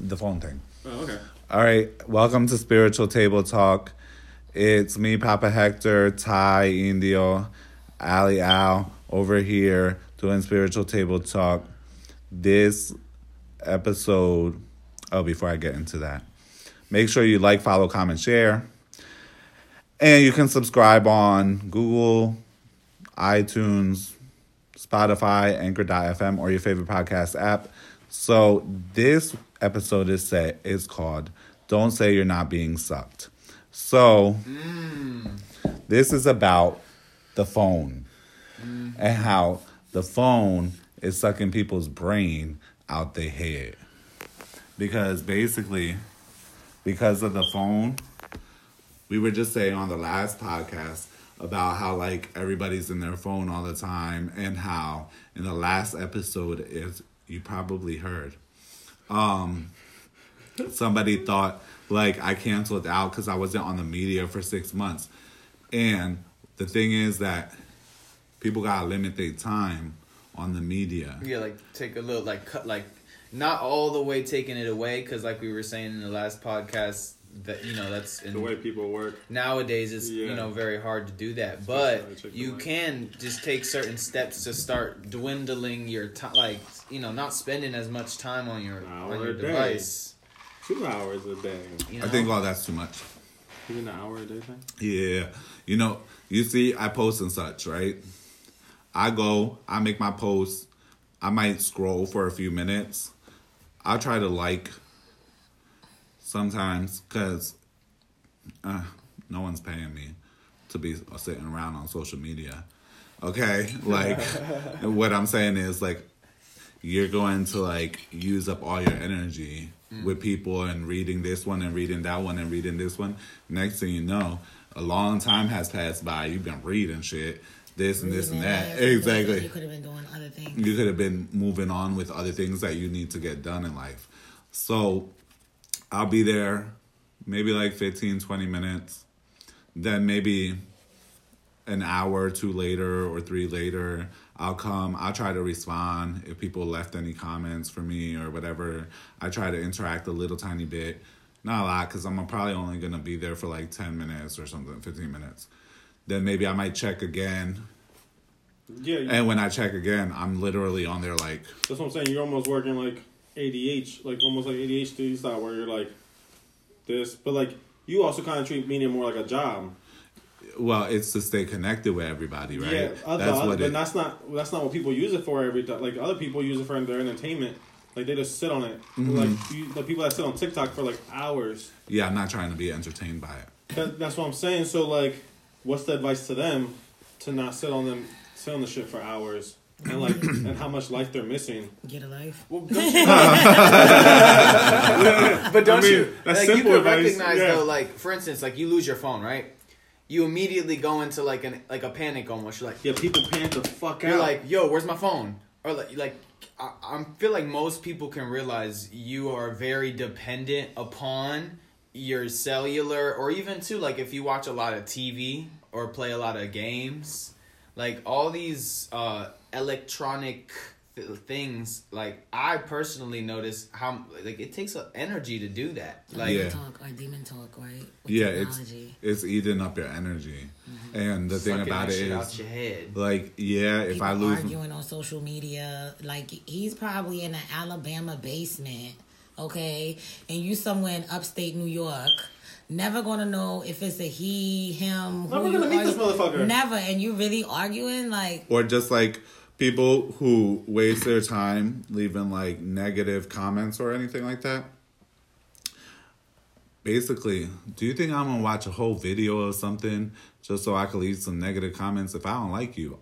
the phone thing. Oh, okay. All right, welcome to Spiritual Table Talk. It's me, Papa Hector, Ty, Indio, Ali Al over here doing Spiritual Table Talk. This episode, oh, before I get into that, make sure you like, follow, comment, share. And you can subscribe on Google, iTunes, Spotify, Anchor.fm, or your favorite podcast app. So this episode is set is called Don't Say You're Not Being Sucked. So mm. this is about the phone mm. and how the phone is sucking people's brain out their head. Because basically, because of the phone, we were just saying on the last podcast about how like everybody's in their phone all the time and how in the last episode is you probably heard um somebody thought like I canceled out because I wasn't on the media for six months. And the thing is that people gotta limit their time on the media. Yeah, like take a little like cut like not all the way taking it away because like we were saying in the last podcast that you know that's in, The way people work. nowadays it's you know very hard to do that but you can just take certain steps to start dwindling your time like you know not spending as much time on your Hour on your a day. device Two hours a day. you know I think all that's too much. Even an hour a day thing? Yeah. You know, you see, I post and such, right? I go, I make my post. I might scroll for a few minutes. I try to like sometimes because uh, no one's paying me to be sitting around on social media. Okay? Like, what I'm saying is, like, you're going to like use up all your energy with people and reading this one and reading that one and reading this one. Next thing you know, a long time has passed by. You've been reading shit, this and this and that. Exactly. You could have been doing other things. You could have been moving on with other things that you need to get done in life. So I'll be there maybe like 15, 20 minutes. Then maybe an hour or two later or three later, I'll come. I'll try to respond if people left any comments for me or whatever. I try to interact a little tiny bit. Not a lot because I'm probably only going to be there for like 10 minutes or something, 15 minutes. Then maybe I might check again. Yeah, And when I check again, I'm literally on there like, that's what I'm saying. You're almost working like ADH, like almost like ADHD style, where you're like this, but like you also kind of treat media more like a job. well, it's to stay connected with everybody, right? Yeah, other, That's other- what but it. that's not that's not what people use it for every time. Like other people use it for their entertainment. Like they just sit on it. Mm-hmm. Like you, the people that sit on TikTok for like hours. Yeah, I'm not trying to be entertained by it. That, that's what I'm saying. So like, what's the advice to them to not sit on them sit on the shit for hours and like and how much life they're missing? Get a life. but don't mean, you that's like you simple could advice, recognize yeah. though like for instance like you lose your phone right you immediately go into like an like a panic almost you're like Yeah, people panic the fuck out. You're like, yo, where's my phone? Or like, like I, I feel like most people can realize you are very dependent upon your cellular, or even too, like if you watch a lot of TV or play a lot of games, like all these uh, electronic things. Like I personally notice how like it takes energy to do that. Like Yeah. Demon talk or demon talk, right? With yeah, it's technology. it's eating up your energy, mm-hmm. and the thing about that it out your head. like, yeah, if People I lose, arguing on social media, like he's probably in an Alabama basement, okay, and you somewhere in upstate New York. Never gonna know if it's a he, him. Never who gonna you meet this motherfucker. Never, and you really arguing like or just like people who waste their time leaving like negative comments or anything like that. Basically, do you think I'm gonna watch a whole video or something just so I can leave some negative comments? If I don't like you,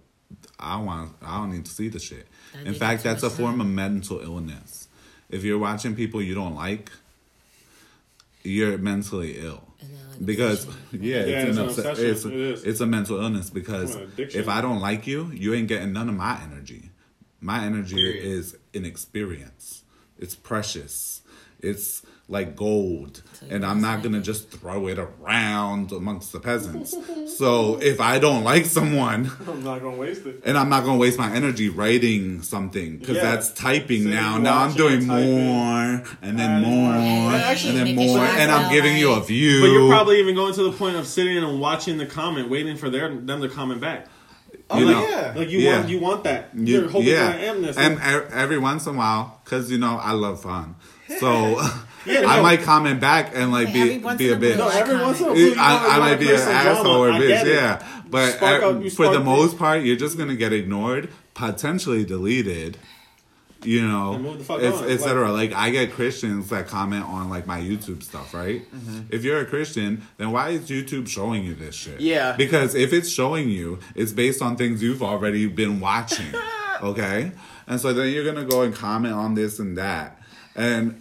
I want I don't need to see the shit. I In fact, that's a form of mental illness. If you're watching people you don't like, you're mentally ill. Isn't that like Because obsession? yeah, Yeah, it's, it's an an obse- obsession. it's, It is. it's a mental illness because It's if I don't like you, you ain't getting none of my energy. My energy Period. is an experience. It's precious. It's like gold So and i'm not gonna just throw it around amongst the peasants so if i don't like someone I'm not gonna waste it. and I'm not gonna waste my energy writing something because Yeah. that's typing Sitting, now. Now I'm watching, doing typing. more and then more more. and then more, and I I'm giving you a view. But you're probably even going to the point of sitting and watching the comment, waiting for their them to comment back. Oh You know, yeah. Like you Yeah. want you want that. You- You're hoping yeah, for an amnesty. and e- every once in a while, because you know I love fun, so Yeah, I might comment back and like be be a a bitch. no, I every once in a comment. blue, I, I might be an asshole or a I bitch, yeah. But Spark uh, up- for the spark most it. part, you're just gonna get ignored, potentially deleted. You know, And move the fuck it's, on. et cetera. Like I get Christians that comment on like my YouTube stuff, right? Mm-hmm. If you're a Christian, then why is YouTube showing you this shit? Yeah. because if it's showing you, it's based on things you've already been watching. okay, and so then you're gonna go and comment on this and that, and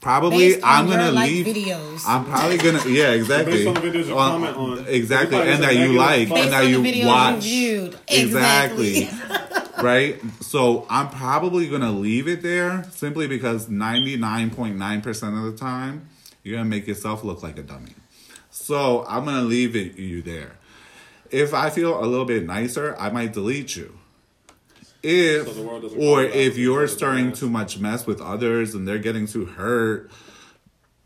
probably Based I'm your gonna leave. videos. I'm probably gonna yeah exactly Based on the videos you comment on. exactly and that you like fuck. and that you the you watch viewed. exactly Exactly. right so I'm probably gonna leave it there simply because 99.9 percent of the time you're gonna make yourself look like a dummy so I'm gonna leave it you there if I feel a little bit nicer I might delete you if So the world doesn't or if you're the stirring too much mess with others and they're getting too hurt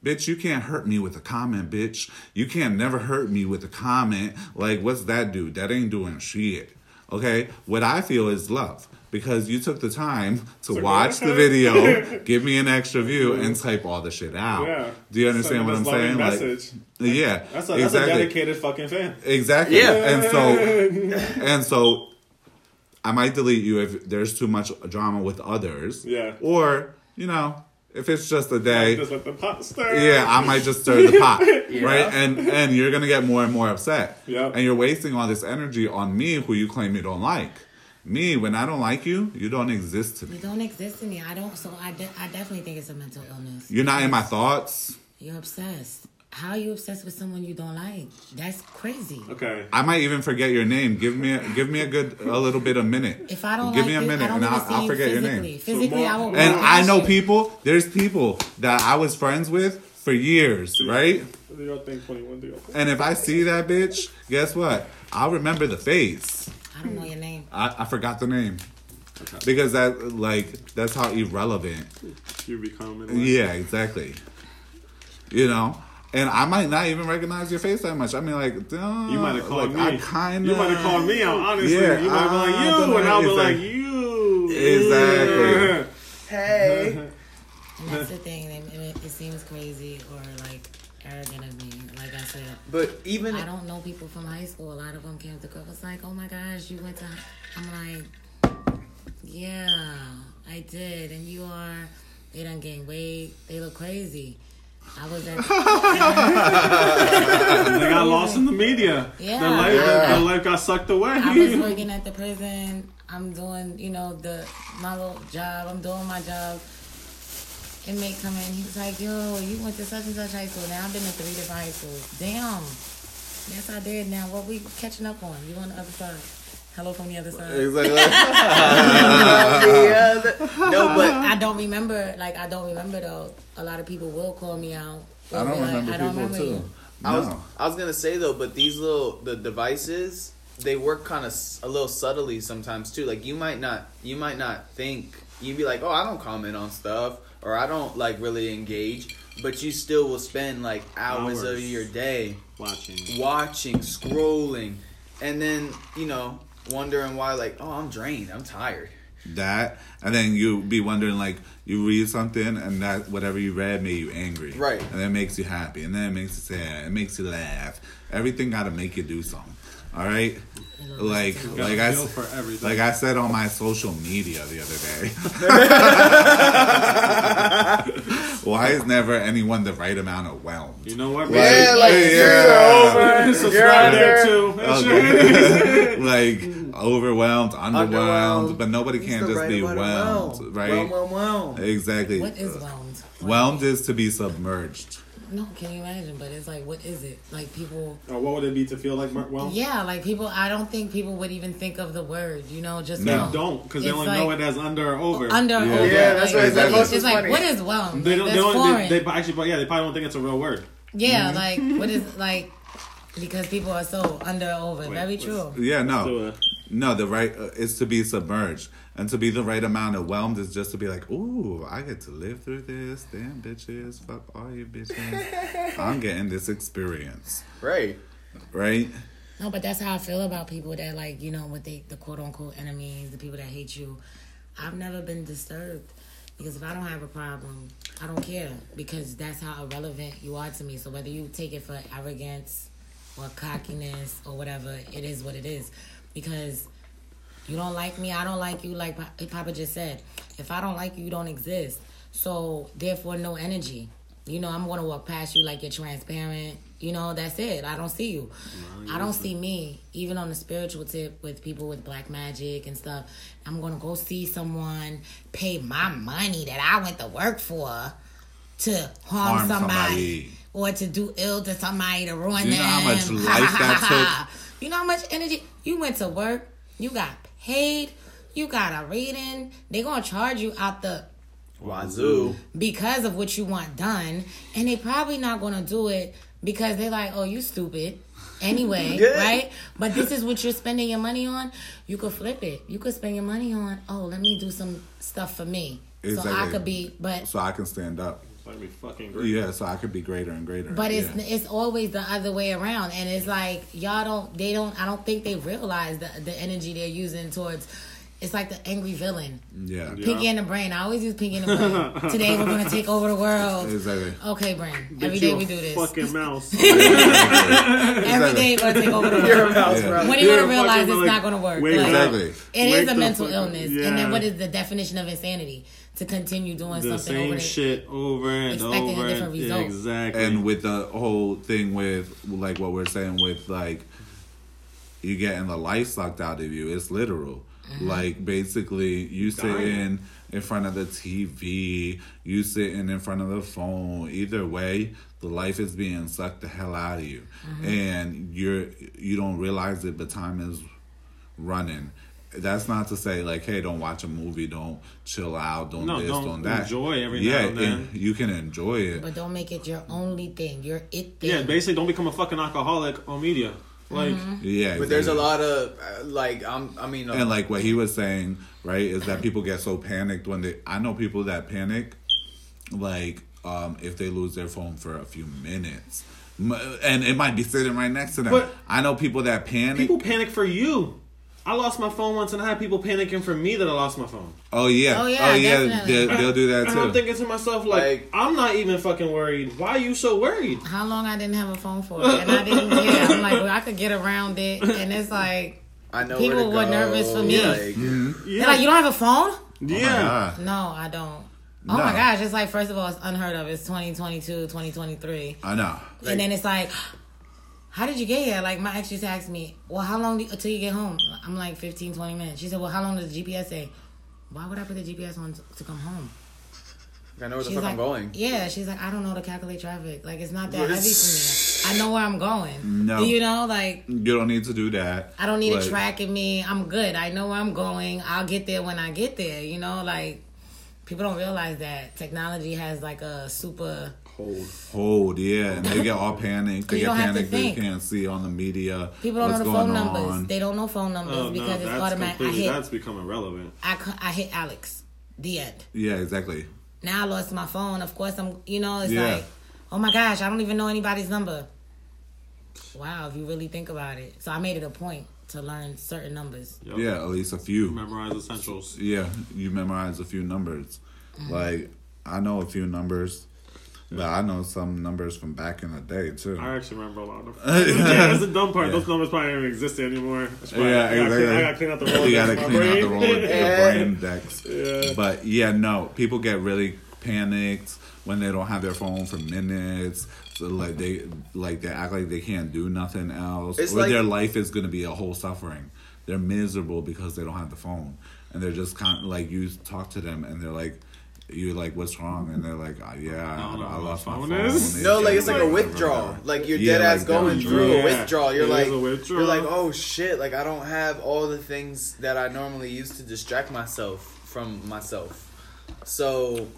Bitch, you can't hurt me with a comment, bitch. You can't never hurt me with a comment. Like, what's that do? That ain't doing shit. Okay? What I feel is love. Because you took the time to So watch the video, give me an extra view, and type all the shit out. Yeah. Do you understand Send what I'm saying? message. Like, yeah, That's a, that's a exactly. dedicated fucking fan. Exactly. Yeah. And so and so I might delete you if there's too much drama with others. Yeah. Or, you know, if it's just a day. Just let the pot stir. Yeah, I might just stir the pot, Yeah. right? And and you're gonna get more and more upset. Yep. And you're wasting all this energy on me, who you claim you don't like. Me, when I don't like you, you don't exist to me. You don't exist to me. I don't. So I, de- I definitely think it's a mental illness. You're not in my thoughts. You're obsessed. How are you obsessed with someone you don't like? That's crazy. Okay. I might even forget your name. Give me a, give me a good a little bit of minute. If I don't give like me a you, minute, I don't and I'll, I'll you forget your name. Physically, more- I will. And I know shit. people. There's people that I was friends with for years, right? Do y'all think 21? Do y'all think? And if I see that bitch, guess what? I'll remember the face. I don't know your name. I, I forgot the name because that like that's how irrelevant. You become. Yeah, exactly. You know, and I might not even recognize your face that much. I mean, like, You might have called like, me. I kind of. You might have called me out, honestly. Yeah, you might have been like, you, and I'll be like, exactly. you. Exactly. Hey. That's the thing. It, it, it seems crazy or like arrogant of me. Like I said, But even I don't know people from high school. A lot of them came to girl was like, "Oh my gosh, you went to." I'm like, "Yeah, I did," and you are. They done gained weight. They look crazy. I was at. They got lost in the media. Yeah. Their life, Yeah. their life got sucked away. I was working at the prison. I'm doing, you know, the my little job. I'm doing my job. Inmate come in. He was like, "Yo, you went to such and such high school. Now I've been to three different high schools. Damn. Yes, I did. Now what we catching up on? You on the other side? Hello from the other side. Exactly. no, but I don't remember. Like I don't remember though. A lot of people will call me out. I don't They'll like, remember I don't people remember too. you. I was I was gonna say though, but these little the devices they work kind of a little subtly sometimes too. Like you might not you might not think you'd be like, oh, I don't comment on stuff or I don't like really engage, but you still will spend like hours, of your day Watching. watching, scrolling, and then you know wondering why like oh I'm drained, I'm tired. that, and then you be wondering like you read something and that whatever you read made you angry, Right. And then it makes you happy, and then it makes you sad, it makes you laugh. Everything got to make you do something. All right, like like a I feel s- for everything. like I said on my social media the other day. Why is never anyone the right amount of whelmed? You know what? Yeah, man? like yeah. you're over, Subscribe you're there under. too. Oh, like overwhelmed, underwhelmed, Underwhelmed. but nobody can the just right be whelmed, whelmed. right? Whelmed, whelmed, whelmed. Exactly. What is whelmed? Whelmed is to be submerged. no, can you imagine? But it's like, what is it? Like people. Or what would it be to feel like Mar- well? Yeah, like people. I don't think people would even think of the word. You know, just No. know. Don't because they only like- know it as under or over. under or Yeah. over. Yeah, that's like, what- it's that's like, what's it's like what is whelm? They don't. that's They, don't they, they actually, but yeah, they probably don't think it's a real word. yeah, like what is like because people are so under or over. Wait, Very true. Yeah, So, no, uh, no. The right uh, is to be submerged, and to be the right amount of whelmed is just to be like, ooh, I get to live through this. Damn, bitches, fuck all you bitches. I'm getting this experience, Right. right? No, but that's how I feel about people that like you know what they the quote unquote enemies, the people that hate you. I've never been disturbed because if I don't have a problem, I don't care because that's how irrelevant you are to me. So whether you take it for arrogance or cockiness or whatever, it is what it is. Because you don't like me, I don't like you. Like Papa just said, if I don't like you, you don't exist. So therefore, no energy. You know, I'm gonna walk past you like you're transparent. You know, that's it. I don't see you. I don't see me, even on the spiritual tip with people with black magic and stuff. I'm gonna go see someone, pay my money that I went to work for to harm, Harm somebody, somebody. or to do ill to somebody to ruin You them. know how much life that You know how much energy you went to work, you got paid, you got a reading. They're gonna charge you out the Wazoo. because of what you want done, and they probably not gonna do it because they're like, "Oh, you stupid." Anyway, Yeah. right? But this is what you're spending your money on. You could flip it. You could spend your money on, "Oh, let me do some stuff for me, so I could be." But So I can stand up. It's like be fucking great. Yeah, so I could be greater and greater. But it's yeah. it's always the other way around, and it's like y'all don't they don't I don't think they realize the the energy they're using towards. It's like the angry villain, yeah, Yeah. Pinky and the Brain. I always use Pinky and the Brain. Today we're gonna take over the world. exactly. Okay, brain. Get Every you day a we do this. Fucking mouse. Every day we're gonna take over the You're a world. mouse, Yeah. bro. When are you gonna realize it's like, not gonna work? wake Like. Exactly. It Wake is a mental fuck- illness, yeah. and then what is the definition of insanity? To continue doing the something over same the- shit over and Expecting a over. different and, result. Exactly. and with the whole thing with like what we're saying with like you getting the life sucked out of you it's literal mm-hmm. like basically you sitting in front of the tv you sitting in front of the phone either way the life is being sucked the hell out of you mm-hmm. and you're you don't realize it but time is running that's not to say like hey don't watch a movie don't chill out don't No, this don't don't that enjoy every yeah now and then. and you can enjoy it But don't make it your only thing. Your it thing. yeah, basically, don't become a fucking alcoholic on media. Like, yeah But there's a lot of uh, like I'm. I mean, uh, and like what he was saying right is that people get so panicked when they i know people that panic like um if they lose their phone for a few minutes and it might be sitting right next to them But- i know people that panic people panic for you. I lost my phone once, and I had people panicking for me that I lost my phone. oh yeah Oh, yeah, oh, definitely. they'll, they'll do that And I'm thinking to myself, like, Like- I'm not even fucking worried. Why are you so worried? How long I didn't have a phone for, and I didn't care. I'm like, well, I could get around it, and it's like I know people where to were go. nervous for me. Like, Yeah, they're like, you don't have a phone? Oh yeah. God. No, I don't. Oh No. my gosh, it's like first of all, it's unheard of. It's 2022, 2023, i know and then it's like. How did you get here? Like my ex used to ask me, "Well, how long do you, until you get home?" I'm like 15, 20 minutes. She said, "Well, how long does the GPS say?" Why would I put the GPS on to, to come home? I know where the She's fuck like, I'm going. Yeah, she's like, I don't know to calculate traffic. Like it's not that But heavy it's- for me. I know where I'm going. No. you know, like you don't need to do that I don't need But- it tracking me. I'm good. I know where I'm going. I'll get there when I get there. You know, like people don't realize that technology has like a super. Hold. hold yeah and they get all panicked they get don't have to panicked they can't see on the media People don't what's know the phone numbers. on. They don't know phone numbers Oh, no, because it's that's automatic. I hit. that's becoming relevant. I, I hit Alex. The end. yeah exactly Now I lost my phone. Of course, I'm. You know, it's Yeah. like, oh my gosh, I don't even know anybody's number. Wow, if you really think about it. So I made it a point to learn certain numbers. Yep. yeah at least a few Memorize essentials. yeah, you memorize a few numbers. Mm-hmm. Like I know a few numbers, but I know some numbers from back in the day too. I actually remember a lot of them. yeah, that's the dumb part. Yeah. Those numbers probably don't even exist anymore. That's why Yeah, I, gotta clean. I gotta clean out the Rolodex. you gotta of my clean out the brain. roll Yeah. brain decks. Yeah. But yeah, no, people get really panicked when they don't have their phone for minutes. So like they like they act like they can't do nothing else, It's or like- their life is gonna be a whole suffering. They're miserable because they don't have the phone, and they're just kind of like you talk to them, and they're like, you're like, "What's wrong?" And they're like, oh, "Yeah, I don't know I, I lost my my phone phone." is. No, like it's getting like a withdrawal. Like you're Yeah, dead ass like going that. through a withdrawal. You're It is like a withdrawal. you're like, oh shit, like I don't have all the things that I normally use to distract myself from myself. So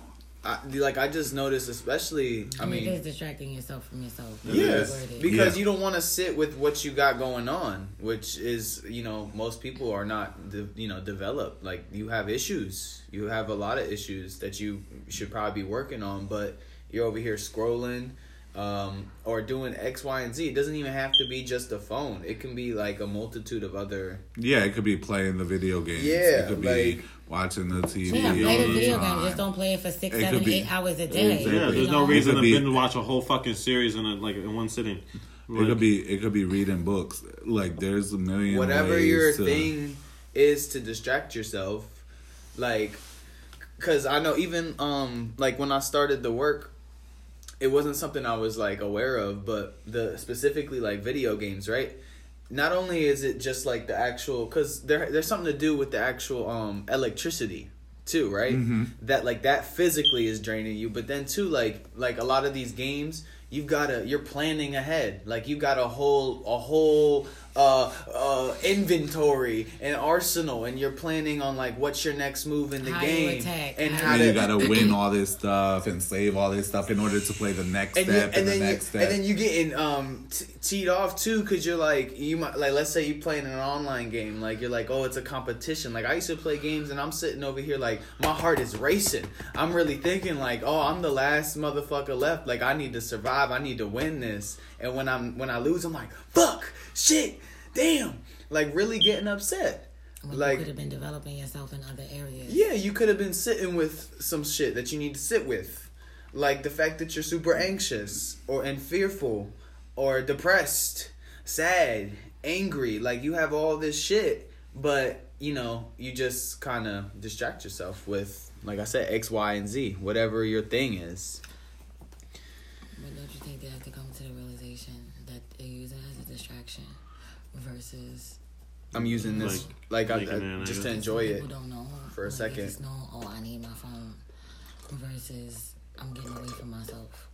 I, like I just noticed especially I I mean, mean it is distracting yourself from yourself. Yes. Because Yeah. you don't want to sit with what you got going on, which is you know most people are not de- you know developed. Like you have issues, you have a lot of issues that you should probably be working on, but you're over here scrolling um, or doing X, Y, and Z. It doesn't even have to be just a phone. It can be like a multitude of other. Yeah, it could be playing the video games. Yeah, it could like- be watching the TV. Yeah, play the all video time. game. Just don't play it for six, It seven, be- eight hours a day. Exactly. Yeah, there's no reason to be- binge watch a whole fucking series in a, like in one sitting. It could be it could be reading books. Like there's a million whatever ways your to, thing is to distract yourself like because i know even um like when i started the work it wasn't something i was like aware of but the specifically like video games right? Not only is it just like the actual because there there's something to do with the actual um electricity too right? Mhm. that like that physically is draining you but then too like like a lot of these games you've got to you're planning ahead. Like you got a whole a whole uh uh inventory and arsenal and you're planning on like what's your next move in the How game attack, and how how And to you gotta win all this stuff and save all this stuff in order to play the next and, you, step and, and the then you, next step. and then you getting um t- teed off too because you're like you might like let's say you playing an online game like you're like oh it's a competition. Like I used to play games and I'm sitting over here like my heart is racing. I'm really thinking like oh I'm the last motherfucker left. Like I need to survive. I need to win this and when I'm when I lose I'm like fuck shit damn like really getting upset When like you could have been developing yourself in other areas. yeah, you could have been sitting with some shit that you need to sit with. Like the fact that you're super anxious or and fearful or depressed, sad, angry, like you have all this shit, but you know, you just kind of distract yourself with like I said X, Y, and Z, whatever your thing is. But don't you think they have to come to the realization that they use it as a distraction versus I'm using this like, I, I- I just to enjoy it. don't know for a Like, second. Just know, oh, I need my phone versus I'm getting away from myself.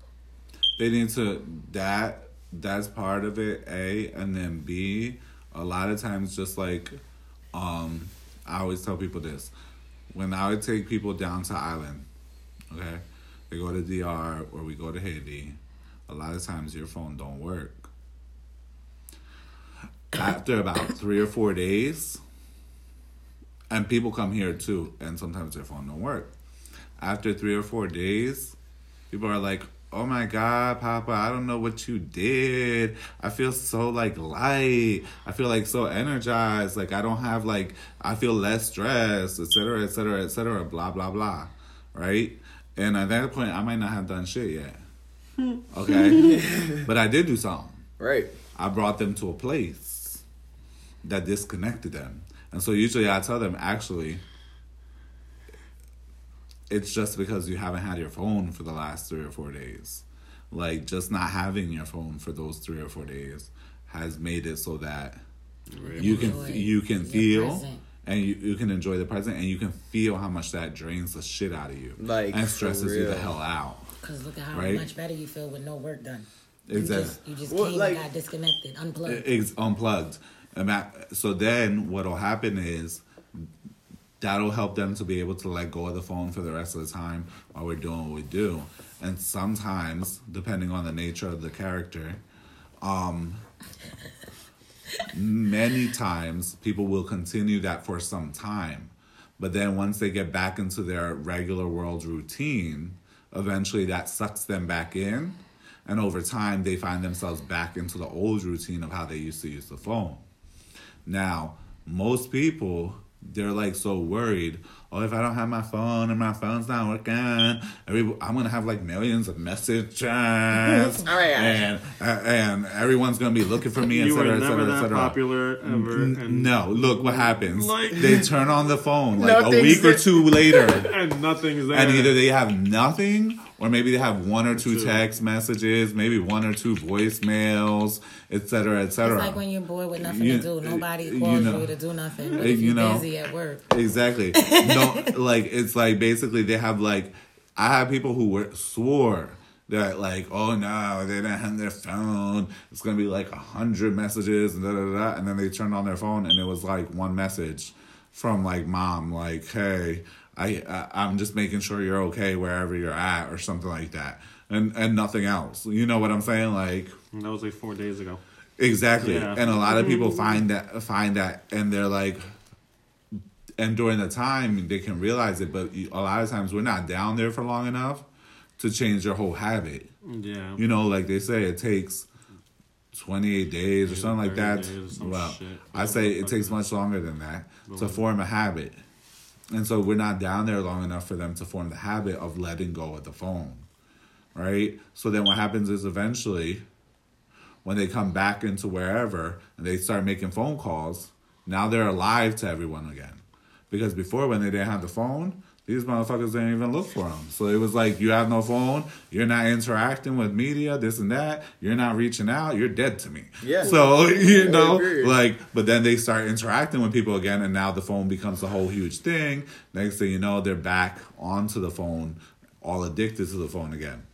they need to that that's part of it a and then b a lot of times just like um i always tell people this when i would take people down to island okay they go to dr or we go to haiti a lot of times your phone don't work after about three or four days and people come here too and sometimes their phone don't work. After three or four days people are like oh my god papa i don't know what you did. I feel so like light. I feel like so energized. Like i don't have like i feel less stressed etc etc etc blah blah blah right? And at that point i might not have done shit yet. Hmm. Okay? But i did do something. Right. I brought them to a place that disconnected them. And so usually I tell them, actually, it's just because you haven't had your phone for the last three or four days. Like, just not having your phone for those three or four days has made it so that you can Enjoy you can feel present. and you, you can enjoy the present and you can feel how much that drains the shit out of you Like, and stresses you the hell out Cause look at how Right. much better you feel with no work done. exactly You just, you just Well, came like- and got disconnected, unplugged. it's unplugged. So then what'll happen is that'll help them to be able to let go of the phone for the rest of the time while we're doing what we do. And sometimes, depending on the nature of the character, um, many times people will continue that for some time. But then once they get back into their regular world routine, eventually that sucks them back in. And over time, they find themselves back into the old routine of how they used to use the phone. Now, most people, they're like so worried. Oh, if I don't have my phone and my phone's not working, every, I'm gonna have like millions of messages, Oh my and uh, and everyone's gonna be looking for me, you etc., were never etc., that etc. popular ever. And, No, look what happens. Like- they turn on the phone like a Nothing's week or two later, and nothing's there. and either they have nothing, or maybe they have one or two True. text messages, maybe one or two voicemails, etc., etc. It's like when you're bored with nothing You- to do. Nobody you calls you, know. to do nothing. But Uh, you you're know. busy at work, Exactly. no, like it's like basically they have like I have people who were swore that like, oh no, they didn't have their phone. It's gonna be like a hundred messages and da da da. And then they turned on their phone and it was like one message from like mom, like, hey, I, I I'm just making sure you're okay wherever you're at or something like that, and and nothing else. You know what I'm saying? Like And that was like four days ago. exactly. Yeah. And a lot of people mm-hmm. find that find that and they're like. And during the time, they can realize it, but a lot of times we're not down there for long enough to change your whole habit. Yeah. You know, like they say, it takes 28 days or something like that. some Well, shit. I say it takes much longer than that to form a habit. And so we're not down there long enough for them to form the habit of letting go of the phone. Right? So then what happens is eventually, when they come back into wherever and they start making phone calls, now they're alive to everyone again. Because before, when they didn't have the phone, these motherfuckers didn't even look for them. So it was like, you have no phone, you're not interacting with media, this and that, you're not reaching out, you're dead to me. Yeah. So, you know, like, but then they start interacting with people again, and now the phone becomes a whole huge thing. Next thing you know, they're back onto the phone, all addicted to the phone again.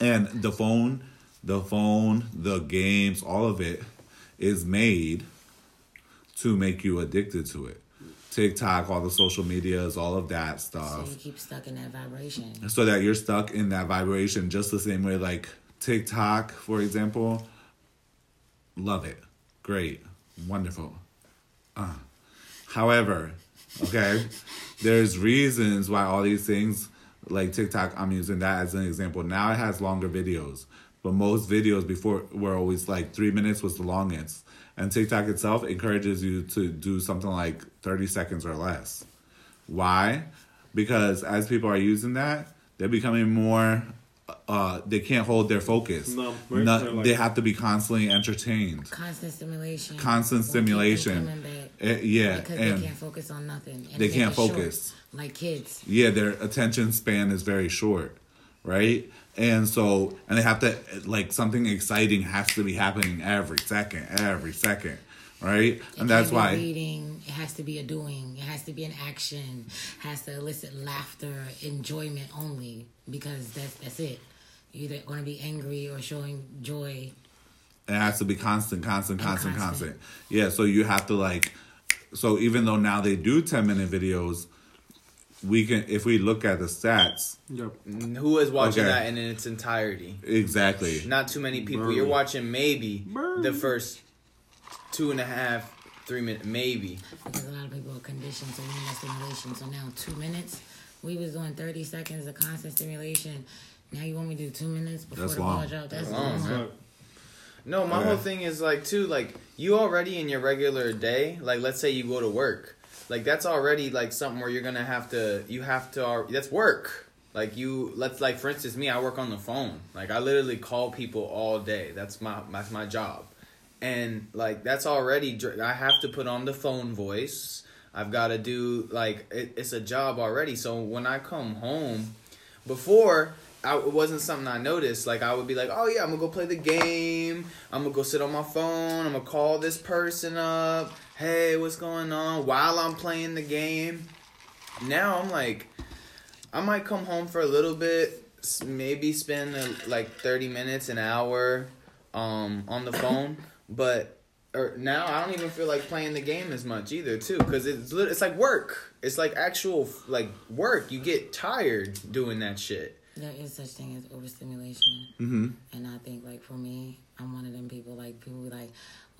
And the phone, the phone, the games, all of it is made to make you addicted to it. TikTok, all the social medias, all of that stuff. So you keep stuck in that vibration. So that you're stuck in that vibration just the same way like TikTok, for example. Love it. Great. Wonderful. Uh. However, okay, there's reasons why all these things like TikTok, I'm using that as an example. Now it has longer videos. But most videos before were always like three minutes was the longest. And TikTok itself encourages you to do something like 30 seconds or less. Why? Because as people are using that, they're becoming more. Uh, they can't hold their focus. No, right? Not- They're like- they have to be constantly entertained. Constant stimulation. Constant will keep them stimulation. back. Eh, yeah, Because and they can't focus on nothing. And they can't short, focus. like kids. yeah, their attention span is very short, right? And so, and they have to like something exciting has to be happening every second, every second, right? It And that's why reading. It has to be a doing. It has to be an action. Has to elicit laughter, enjoyment only because that's that's it. You're either going to be angry or showing joy. it has to be constant, constant, constant, constant. constant. Yeah, so you have to like, so even though now they do ten minute videos, we can if we look at the stats Yep. Mm, who is watching Okay. that in its entirety? exactly. Not too many people. Burn. You're watching maybe Burn. the first two and a half, three minutes, maybe. because a lot of people are conditioned to need that stimulation. So now two minutes, we was doing thirty seconds of constant stimulation. Now you want me to do two minutes before That's the ball long. drop? That's long, long. man. No, my Okay. whole thing is like too like you already in your regular day. Like let's say you go to work, like that's already like something where you're gonna have to you have to that's work. Like you let's like for instance me I work on the phone. Like I literally call people all day. That's my that's my job, and like that's already I have to put on the phone voice. I've got to do like it, it's a job already. So when I come home, before I, it wasn't something I noticed. Like I would be like, oh yeah, I'm gonna go play the game. I'm gonna go sit on my phone. I'm gonna call this person up. Hey, what's going on? While I'm playing the game. Now I'm like, I might come home for a little bit, maybe spend uh like 30 minutes, an hour, um, on the phone. but or now I don't even feel like playing the game as much either too, because it's it's like work. It's like actual like work. You get tired doing that shit. There is such thing as overstimulation. hmm And I think, like, for me, one of them people, like, people be like,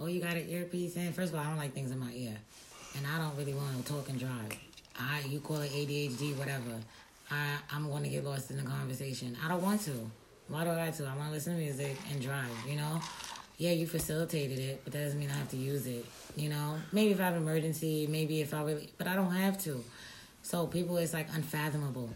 oh, you got an earpiece in? First of all, I don't like things in my ear. And I don't really want to talk and drive. I, you call it ADHD, whatever. I, I'm going to get lost in the conversation. I don't want to. Why do I have to? I want to listen to music and drive, you know? Yeah, you facilitated it, but that doesn't mean I have to use it, you know? Maybe if I have an emergency, maybe if I really, but I don't have to. So people, it's like unfathomable.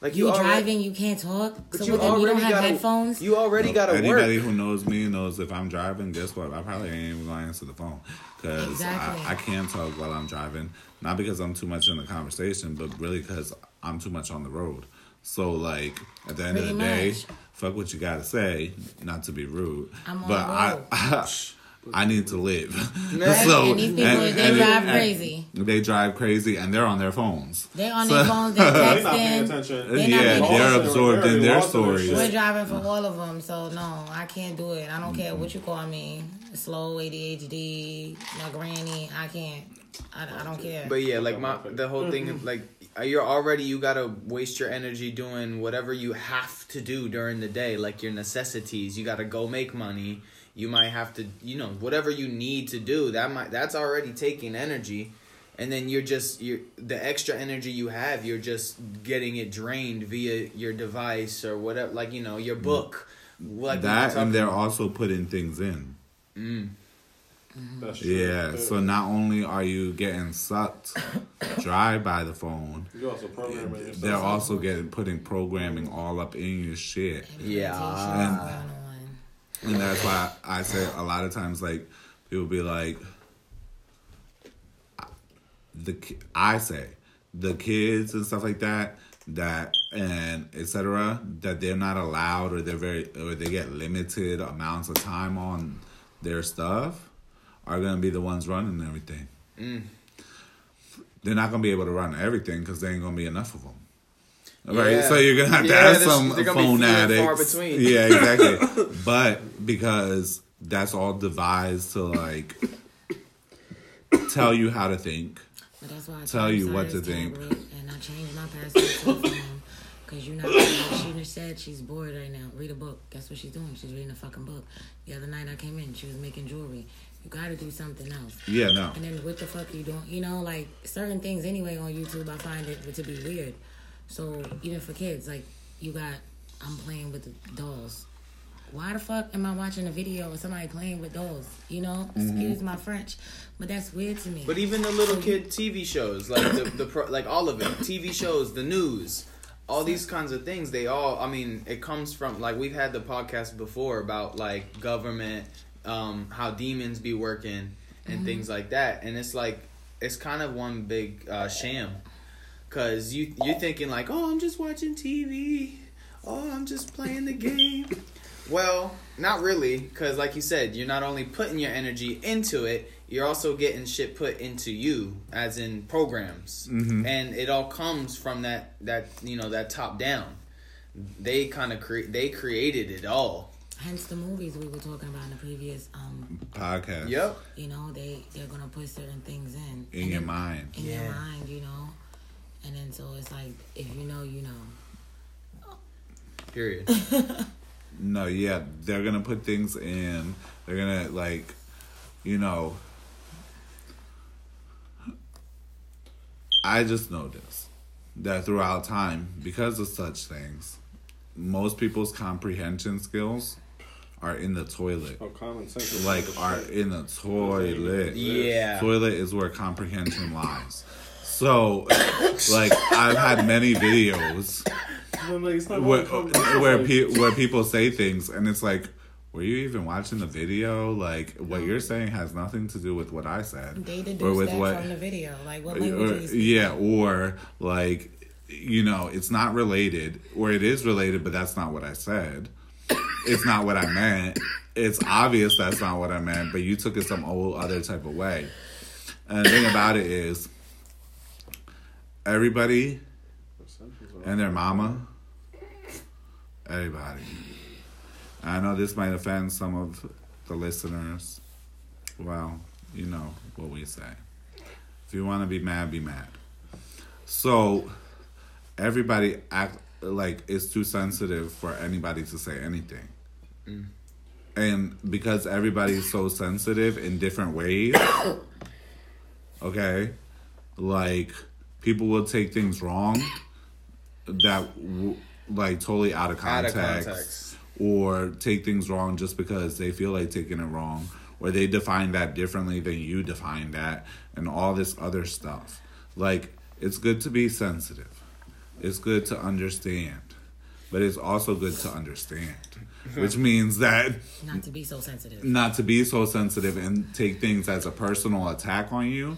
Like You, already- driving, you can't talk. but so you what, then you don't already have gotta- headphones. You already got to work. Anybody who knows me knows if I'm driving, guess what? I probably ain't even gonna answer the phone because Exactly. I, I can't talk while I'm driving. Not because I'm too much in the conversation, but really because I'm too much on the road. So like at the end Pretty of the day, fuck what you gotta say. Not to be rude, I'm on but the I, road. I I need to live. Right, so and these people, they drive crazy. They drive crazy, and they're on their phones. They on So- their phones, they're They're not paying texting. attention. They're yeah, paying they're absorbed in their lost in their stories. We're driving for all of them, so no, I can't do it. I don't care what you call me, slow ADHD, my granny. I can't. I, I don't care. But yeah, like my the whole thing of like uh, you're already you gotta waste your energy doing whatever you have to do during the day, like your necessities. You gotta go make money. You might have to, you know, whatever you need to do. That might that's already taking energy, and then you're just you're the extra energy you have. You're just getting it drained via your device or whatever, like you know your book. Like we were Mm. that and they're about. also putting things in. Mm. That's true. Yeah, so not only are you getting sucked dry by the phone, you also programming they're also getting putting programming all up in your shit. Yeah. Meditation going on. And that's why I say a lot of times, like people be like, the I say the kids and stuff like that that and etc that they're not allowed or they're very or they get limited amounts of time on their stuff are gonna be the ones running everything. Mm. They're not gonna be able to run everything because there ain't gonna be enough of them. Right, Yeah. so you're gonna have to Yeah, have some they're be phone few addicts. far between. Yeah, exactly. but because that's all devised to like tell you how to think. But that's why I Tell you what to think. And I changed my password to a. Because you're not She just said she's bored right now. Read a book. Guess what she's doing? She's reading a fucking book. The other night I came in, she was making jewelry. You gotta do something else. Yeah, no. And then what the fuck are you doing? You know, like certain things anyway on YouTube, I find it to be weird. So even for kids, like you got, I'm playing with the dolls. Why the fuck am I watching a video of somebody playing with dolls? You know, excuse my French, but that's weird to me. But even the little kid TV shows, like the the pro, like all of it, TV shows, the news, all these kinds of things, they all. I mean, it comes from like we've had the podcast before about like government, um, how demons be working and things like that, and it's like it's kind of one big uh, sham, cause you you're thinking like, oh, I'm just watching TV, oh, I'm just playing the game. Well, not really, because like you said, you're not only putting your energy into it, you're also getting shit put into you, as in programs, and it all comes from that that you know that top down. They kind of create they created it all. Hence the movies we were talking about in the previous. Um, Podcast. Yep. you know, they they're gonna put certain things in In And your then- mind. in Yeah. your mind, you know. And then so it's like if you know, you know. Period. No, yeah, they're gonna put things in. They're gonna like, you know. I just noticed that throughout time, because of such things, most people's comprehension skills are in the toilet. Oh, common sense. Like are in the toilet. Yeah. Toilet is where comprehension lies. So, like I've had many videos like, where all uh, where, pe- where people say things and it's like were you even watching the video? Like what you're saying has nothing to do with what i said They or with that what from the video. Like what uh, language or, are yeah or like you know it's not related or it is related but that's not what i said. It's not what i meant. It's obvious that's not what i meant but you took it some old other type of way. And the thing about it is everybody and their mama. Everybody. I know this might offend some of the listeners. Well, you know what we say. If you want to be mad, be mad. So, everybody act like it's too sensitive for anybody to say anything. And because everybody's so sensitive in different ways, okay, like people will take things wrong that w- like totally out of Out of context, context. or take things wrong just because they feel like taking it wrong or they define that differently than you define that and all this other stuff like it's good to be sensitive it's good to understand but it's also good to understand which means that Not to be so sensitive. not to be so sensitive and take things as a personal attack on you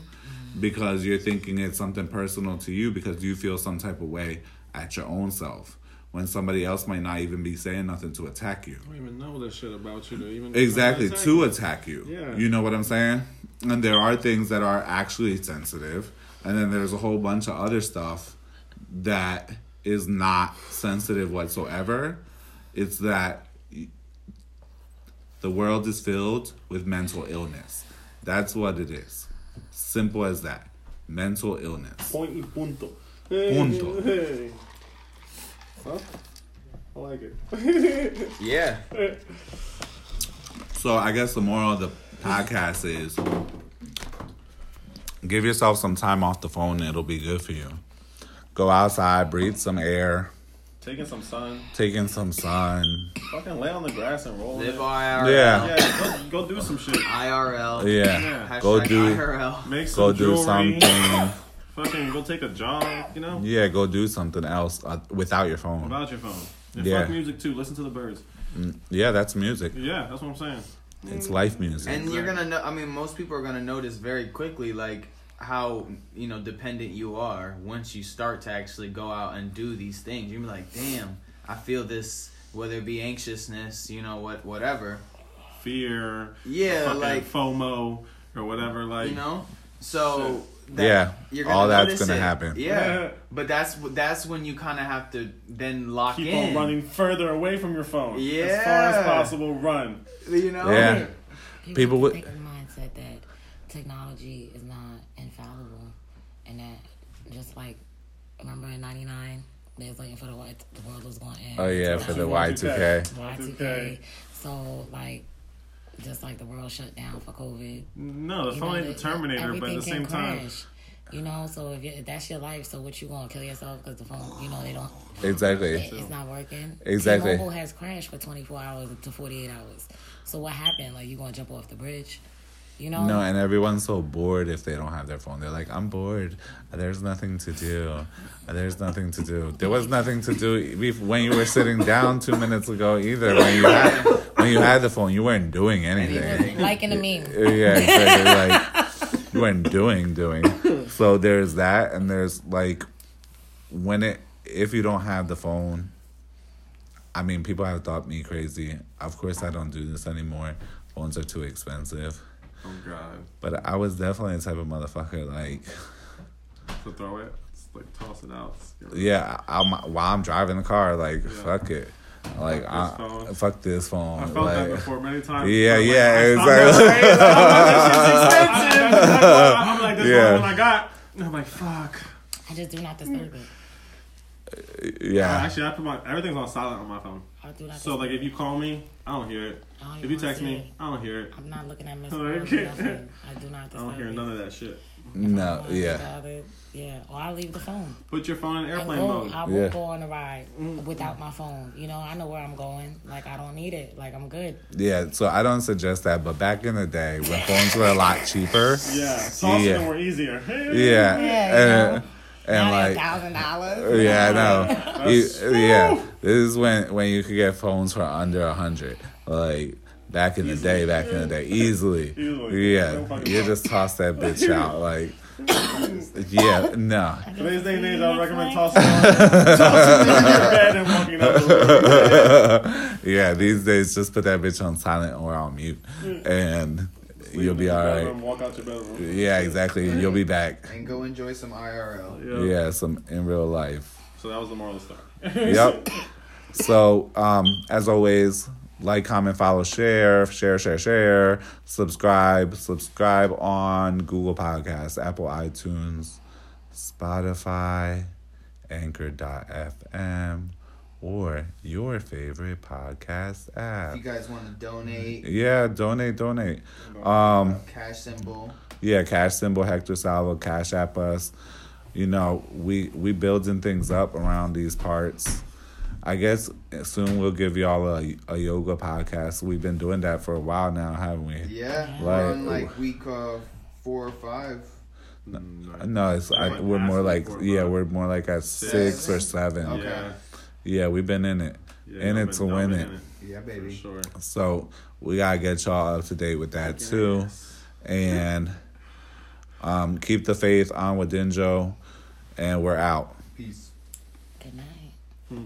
because you're thinking it's something personal to you because you feel some type of way at your own self when somebody else might not even be saying nothing to attack you. I don't even know this shit about you to even Exactly, attack to you. attack you. Yeah. You know what I'm saying? And there are things that are actually sensitive, and then there's a whole bunch of other stuff that is not sensitive whatsoever. It's that the world is filled with mental illness. That's what it is. Simple as that. Mental illness. Point y punto. Hey, Punto. Hey. Huh? I like it. Yeah. So I guess the moral of the podcast is give yourself some time off the phone. It'll be good for you. Go outside, breathe some air, Taking some sun. Taking some sun. Fucking lay on the grass and roll. Live it. IRL. Yeah. Yeah, go, go do some shit. IRL. Yeah, Yeah. go do IRL. Make some go do something. Fucking go take a jog, you know? Yeah, go do something else uh, without your phone. Without your phone. And Yeah. fuck music too. Listen to the birds. Yeah, that's music. Yeah, that's what I'm saying. It's life music. And you're gonna know. I mean, most people are gonna notice very quickly, like how you know dependent you are once you start to actually go out and do these things. You're like, damn, I feel this. Whether it be anxiousness, you know what, whatever. Fear. Yeah, like FOMO or whatever. Like you know. So that, Yeah, you're all that's gonna it. happen. Yeah, Yeah. but that's that's when you kind of have to then lock keep in. on running further away from your phone. Yeah, As far as possible, run. You know. Yeah. People would- take mindset that technology is not infallible, and that just like remember in '99 they was waiting for the white the world was going to end. oh yeah, for the Y two K. Y2K. So like, just like the world shut down for COVID. No, it's you phone the Terminator, but at the same can time. You know, so if, you, if that's your life, so what you gonna kill yourself because the phone, you know, they don't, Exactly. it- it's not working. Exactly. T-Mobile has crashed for 24 hours to 48 hours. So what happened? Like you gonna jump off the bridge? You know? No, and everyone's so bored if they don't have their phone. They're like, I'm bored. There's nothing to do. There's nothing to do. There was nothing to do when you were sitting down two minutes ago either. When you had when you had the phone, you weren't doing anything. like in a meme. Yeah, exactly. Like you weren't doing doing. So there's that, and there's like when it if you don't have the phone. I mean, people have thought me crazy. Of course, I don't do this anymore. Phones are too expensive. Oh god, But I was definitely the type of motherfucker like, to throw it, just like toss it out. yeah, I'm while I'm driving the car, like Yeah. fuck it, like Fuck I, this phone. fuck this phone. I felt that like, before many times. Yeah, I'm like, yeah, exactly. like, I'm like, this shit's expensive. I'm like, this Yeah. one I got. And I'm like, fuck. I just do not disturb it. yeah, Actually, I put my everything's on silent on my phone. I do not. So like, if you call me, I don't hear it. Don't If you text me, it. I don't hear it. I'm not looking at Miss Oh, okay. I do not I disturb don't hear it. none of that shit. no, I'll yeah, rather- Yeah, or I leave the phone. Put your phone in airplane go, mode. I will Yeah. go on a ride mm. without my phone. You know, I know where I'm going. Like I don't need it. Like I'm good. yeah. So I don't suggest that. But back in the day, when phones were a lot cheaper, Yeah, tossing Yeah. were easier. yeah, Yeah, uh, and, and Not like thousand dollars. Yeah, I know. You- yeah, this is when when you could get phones for under a hundred. Like back in the day, back in the day, easily. Easily. Yeah, No you just toss that bitch out. Like, yeah, no. Today's day and age, I would recommend tossing it tossing it in your bed and walking out the door. Yeah, these days, just put that bitch on silent or on mute, mm. and you'll be all right. Walk out your bedroom. Yeah, exactly. You'll be back. And go enjoy some IRL. Yeah. Yeah, some in real life. So that was the moral of the story. Yep. So, um, as always, like, comment, follow, share, share, share, share, subscribe, subscribe on Google Podcasts, Apple iTunes, Spotify, Anchor.fm, or your favorite podcast If app. you guys want to donate, Yeah, donate, donate. Um, cash symbol. yeah, cash symbol Hector Salvo, cash app us. You know, we we building things up around these parts. I guess soon we'll give y'all a, a yoga podcast. We've been doing that for a while now, haven't we? Yeah, Like- we're on like week uh, four or five. No, it's I, Like we're more like yeah, we're more like at six or seven. Okay. Yeah. Yeah, we've been in it, yeah in it been- to y'all win been it. in Yeah, For baby. sure. So we gotta get y'all up to date with that too, and um, keep the faith on with Dinjo, and we're out. Peace. Good night.